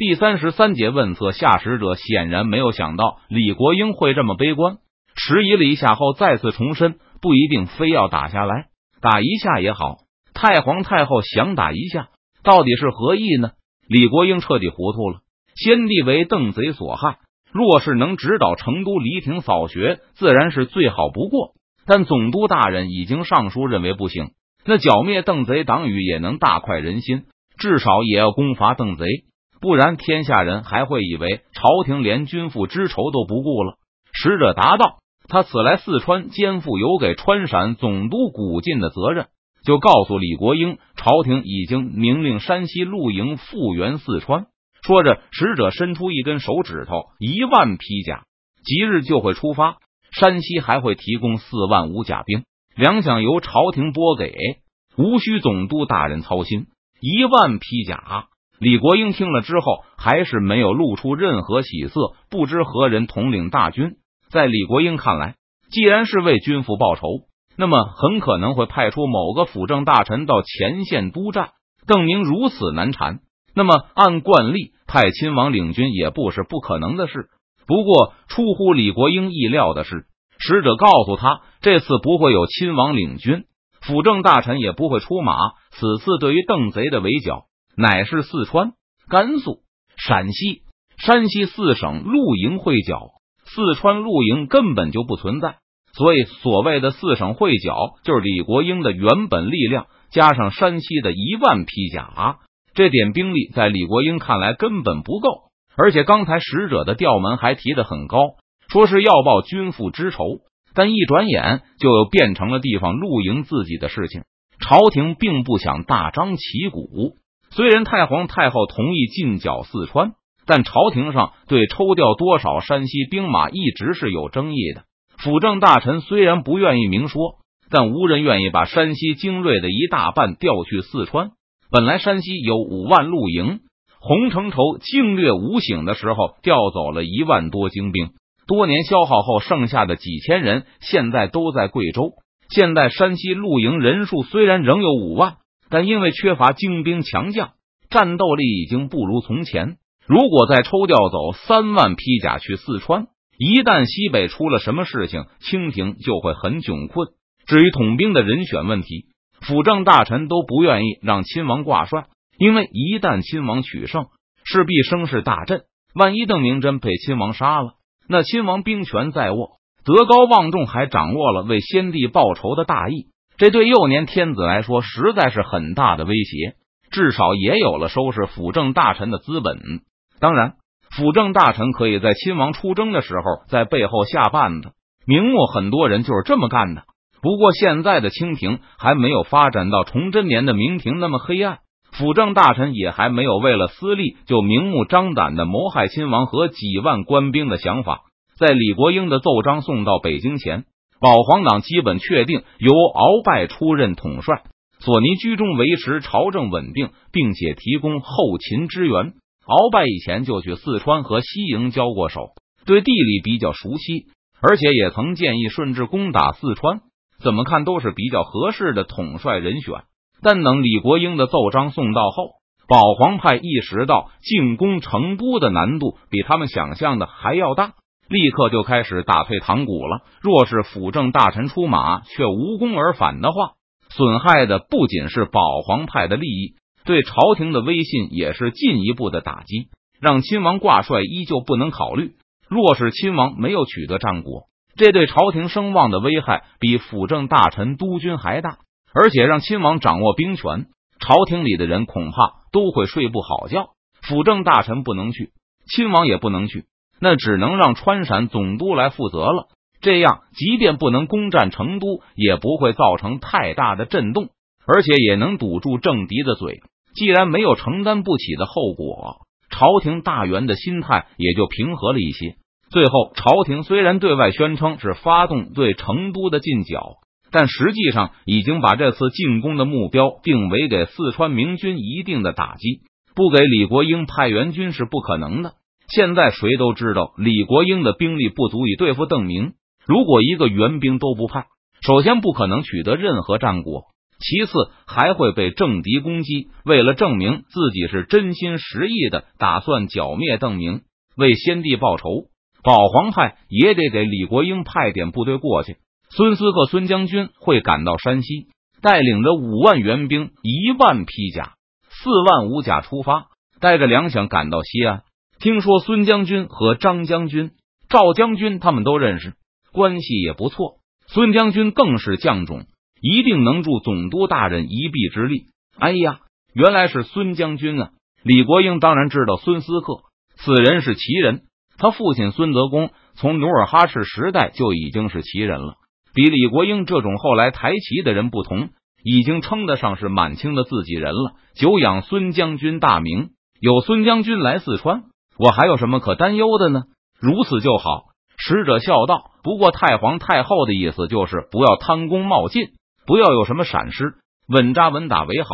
第三十三节问策下，使者显然没有想到李国英会这么悲观，迟疑了一下后，再次重申不一定非要打下来，打一下也好。太皇太后想打一下，到底是何意呢？李国英彻底糊涂了。先帝为邓贼所害，若是能指导成都离庭扫学，自然是最好不过。但总督大人已经上书认为不行，那剿灭邓贼党羽也能大快人心，至少也要攻伐邓贼，不然天下人还会以为朝廷连君父之仇都不顾了。使者答道：“他此来四川，肩负有给川陕总督古晋的责任，就告诉李国英，朝廷已经明令山西露营复原四川。”说着，使者伸出一根手指头，一万披甲，即日就会出发。山西还会提供四万五甲兵，粮饷由朝廷拨给，无需总督大人操心。一万披甲，李国英听了之后，还是没有露出任何喜色。不知何人统领大军？在李国英看来，既然是为君父报仇，那么很可能会派出某个辅政大臣到前线督战。邓明如此难缠，那么按惯例，派亲王领军也不是不可能的事。不过，出乎李国英意料的是，使者告诉他，这次不会有亲王领军，辅政大臣也不会出马。此次对于邓贼的围剿，乃是四川、甘肃、陕西、山西四省露营会剿。四川露营根本就不存在，所以所谓的四省会剿，就是李国英的原本力量加上山西的一万披甲。这点兵力在李国英看来根本不够。而且刚才使者的调门还提得很高，说是要报君父之仇，但一转眼就又变成了地方露营自己的事情。朝廷并不想大张旗鼓，虽然太皇太后同意进剿四川，但朝廷上对抽调多少山西兵马一直是有争议的。辅政大臣虽然不愿意明说，但无人愿意把山西精锐的一大半调去四川。本来山西有五万露营。洪承畴经略吴醒的时候，调走了一万多精兵，多年消耗后剩下的几千人，现在都在贵州。现在山西露营人数虽然仍有五万，但因为缺乏精兵强将，战斗力已经不如从前。如果再抽调走三万披甲去四川，一旦西北出了什么事情，清廷就会很窘困。至于统兵的人选问题，辅政大臣都不愿意让亲王挂帅。因为一旦亲王取胜，势必声势大振。万一邓明真被亲王杀了，那亲王兵权在握，德高望重，还掌握了为先帝报仇的大义，这对幼年天子来说实在是很大的威胁。至少也有了收拾辅政大臣的资本。当然，辅政大臣可以在亲王出征的时候在背后下绊子。明末很多人就是这么干的。不过，现在的清廷还没有发展到崇祯年的明廷那么黑暗。辅政大臣也还没有为了私利就明目张胆的谋害亲王和几万官兵的想法。在李国英的奏章送到北京前，保皇党基本确定由鳌拜出任统帅，索尼居中维持朝政稳定，并且提供后勤支援。鳌拜以前就去四川和西营交过手，对地理比较熟悉，而且也曾建议顺治攻打四川，怎么看都是比较合适的统帅人选。但等李国英的奏章送到后，保皇派意识到进攻成都的难度比他们想象的还要大，立刻就开始打退堂鼓了。若是辅政大臣出马却无功而返的话，损害的不仅是保皇派的利益，对朝廷的威信也是进一步的打击。让亲王挂帅依旧不能考虑，若是亲王没有取得战果，这对朝廷声望的危害比辅政大臣督军还大。而且让亲王掌握兵权，朝廷里的人恐怕都会睡不好觉。辅政大臣不能去，亲王也不能去，那只能让川陕总督来负责了。这样，即便不能攻占成都，也不会造成太大的震动，而且也能堵住政敌的嘴。既然没有承担不起的后果，朝廷大员的心态也就平和了一些。最后，朝廷虽然对外宣称是发动对成都的进剿。但实际上已经把这次进攻的目标定为给四川明军一定的打击，不给李国英派援军是不可能的。现在谁都知道李国英的兵力不足以对付邓明，如果一个援兵都不派，首先不可能取得任何战果。其次还会被政敌攻击。为了证明自己是真心实意的，打算剿灭邓明，为先帝报仇，保皇派也得给李国英派点部队过去。孙思克孙将军会赶到山西，带领着五万援兵、一万披甲、四万武甲出发，带着粮饷赶到西安。听说孙将军和张将军、赵将军他们都认识，关系也不错。孙将军更是将种。一定能助总督大人一臂之力。哎呀，原来是孙将军啊！李国英当然知道孙思克，此人是奇人。他父亲孙德公从努尔哈赤时代就已经是奇人了，比李国英这种后来抬旗的人不同，已经称得上是满清的自己人了。久仰孙将军大名，有孙将军来四川，我还有什么可担忧的呢？如此就好。使者笑道：“不过太皇太后的意思就是不要贪功冒进。”不要有什么闪失，稳扎稳打为好，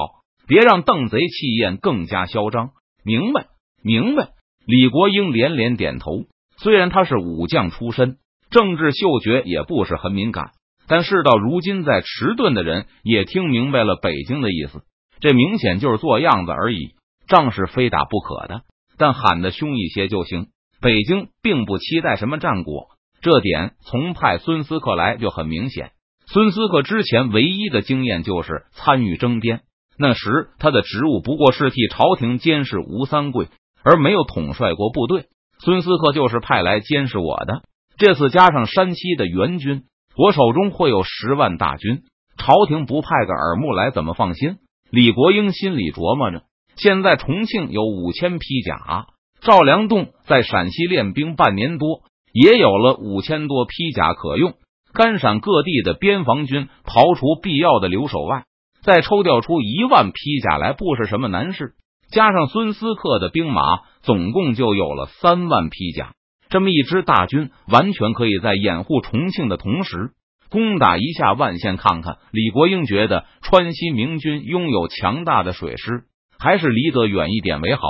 别让邓贼气焰更加嚣张。明白，明白。李国英连连点头。虽然他是武将出身，政治嗅觉也不是很敏感，但事到如今，在迟钝的人也听明白了北京的意思。这明显就是做样子而已，仗是非打不可的，但喊得凶一些就行。北京并不期待什么战果，这点从派孙思克来就很明显。孙思克之前唯一的经验就是参与征边，那时他的职务不过是替朝廷监视吴三桂，而没有统帅过部队。孙思克就是派来监视我的。这次加上山西的援军，我手中会有十万大军，朝廷不派个耳目来，怎么放心？李国英心里琢磨着：现在重庆有五千披甲，赵良栋在陕西练兵半年多，也有了五千多披甲可用。甘陕各地的边防军刨除必要的留守外，再抽调出一万披甲来，不是什么难事。加上孙思克的兵马，总共就有了三万披甲。这么一支大军，完全可以在掩护重庆的同时，攻打一下万县。看看李国英觉得川西明军拥有强大的水师，还是离得远一点为好。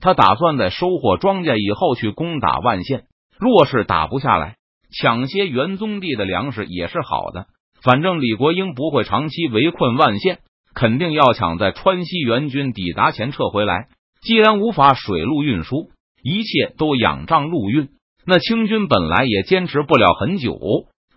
他打算在收获庄稼以后去攻打万县。若是打不下来，抢些元宗帝的粮食也是好的，反正李国英不会长期围困万县，肯定要抢在川西援军抵达前撤回来。既然无法水路运输，一切都仰仗陆运，那清军本来也坚持不了很久。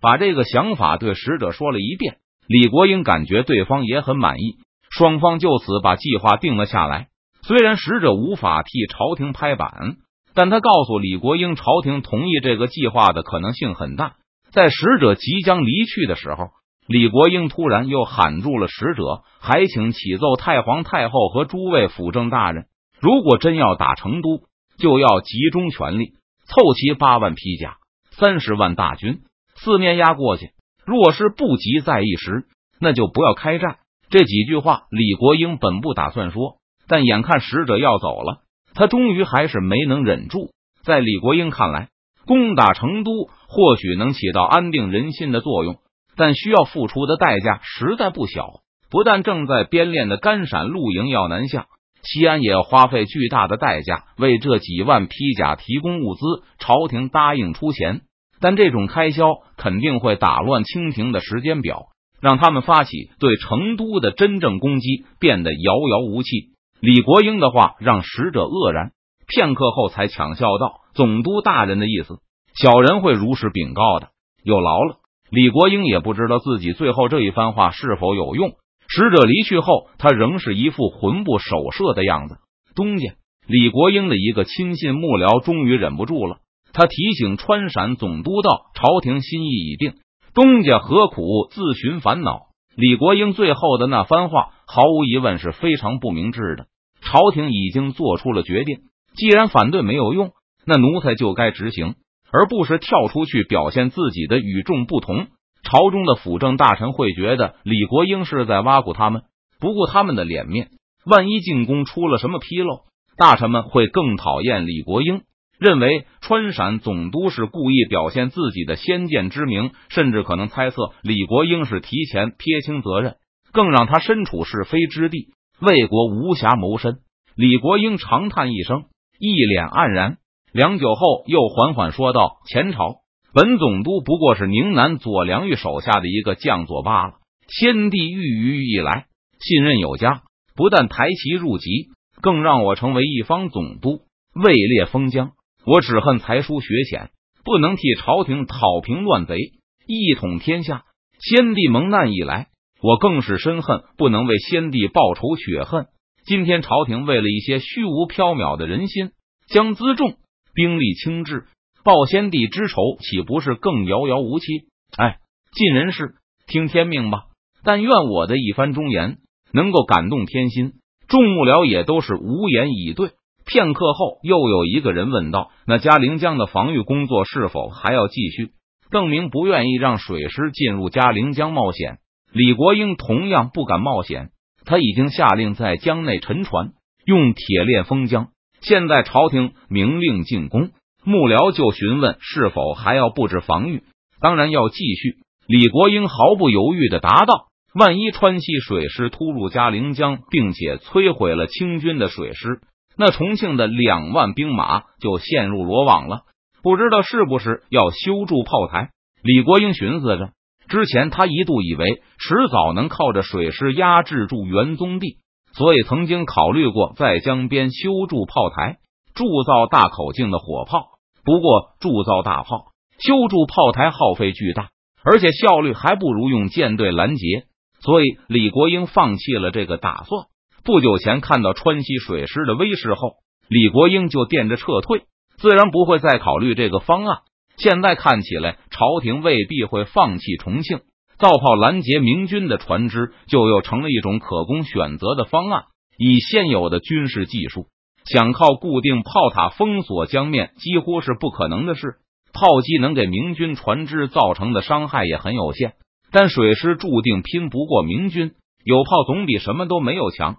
把这个想法对使者说了一遍，李国英感觉对方也很满意，双方就此把计划定了下来。虽然使者无法替朝廷拍板。但他告诉李国英，朝廷同意这个计划的可能性很大。在使者即将离去的时候，李国英突然又喊住了使者，还请启奏太皇太后和诸位辅政大人：如果真要打成都，就要集中全力凑齐八万披甲、三十万大军，四面压过去。若是不急在一时，那就不要开战。这几句话，李国英本不打算说，但眼看使者要走了。他终于还是没能忍住，在李国英看来，攻打成都或许能起到安定人心的作用，但需要付出的代价实在不小。不但正在编练的甘陕露营要南下，西安也要花费巨大的代价为这几万披甲提供物资。朝廷答应出钱，但这种开销肯定会打乱清廷的时间表，让他们发起对成都的真正攻击变得遥遥无期。李国英的话让使者愕然，片刻后才抢笑道：“总督大人的意思，小人会如实禀告的。有劳了。”李国英也不知道自己最后这一番话是否有用。使者离去后，他仍是一副魂不守舍的样子。东家，李国英的一个亲信幕僚终于忍不住了，他提醒川陕总督道：“朝廷心意已定，东家何苦自寻烦恼？”李国英最后的那番话，毫无疑问是非常不明智的。朝廷已经做出了决定，既然反对没有用，那奴才就该执行，而不是跳出去表现自己的与众不同。朝中的辅政大臣会觉得李国英是在挖苦他们，不顾他们的脸面。万一进宫出了什么纰漏，大臣们会更讨厌李国英，认为川陕总督是故意表现自己的先见之明，甚至可能猜测李国英是提前撇清责任，更让他身处是非之地。为国无暇谋身，李国英长叹一声，一脸黯然。良久后，又缓缓说道：“前朝本总督不过是宁南左良玉手下的一个将佐罢了。先帝御于一来，信任有加，不但抬旗入籍，更让我成为一方总督，位列封疆。我只恨才疏学浅，不能替朝廷讨平乱贼，一统天下。先帝蒙难以来，我更是深恨，不能为先帝报仇雪恨。今天朝廷为了一些虚无缥缈的人心，将辎重兵力轻置，报先帝之仇，岂不是更遥遥无期？哎，尽人事，听天命吧。但愿我的一番忠言能够感动天心。众幕僚也都是无言以对。片刻后，又有一个人问道：“那嘉陵江的防御工作是否还要继续？”邓明不愿意让水师进入嘉陵江冒险，李国英同样不敢冒险。他已经下令在江内沉船，用铁链封江。现在朝廷明令进攻，幕僚就询问是否还要布置防御。当然要继续。李国英毫不犹豫的答道：“万一川西水师突入嘉陵江，并且摧毁了清军的水师。”那重庆的两万兵马就陷入罗网了，不知道是不是要修筑炮台？李国英寻思着，之前他一度以为迟早能靠着水师压制住元宗帝，所以曾经考虑过在江边修筑炮台，铸造大口径的火炮。不过，铸造大炮、修筑炮台耗费巨大，而且效率还不如用舰队拦截，所以李国英放弃了这个打算。不久前看到川西水师的威势后，李国英就惦着撤退，自然不会再考虑这个方案。现在看起来，朝廷未必会放弃重庆，造炮拦截明军的船只，就又成了一种可供选择的方案。以现有的军事技术，想靠固定炮塔封锁江面，几乎是不可能的事。炮击能给明军船只造成的伤害也很有限，但水师注定拼不过明军。有炮总比什么都没有强。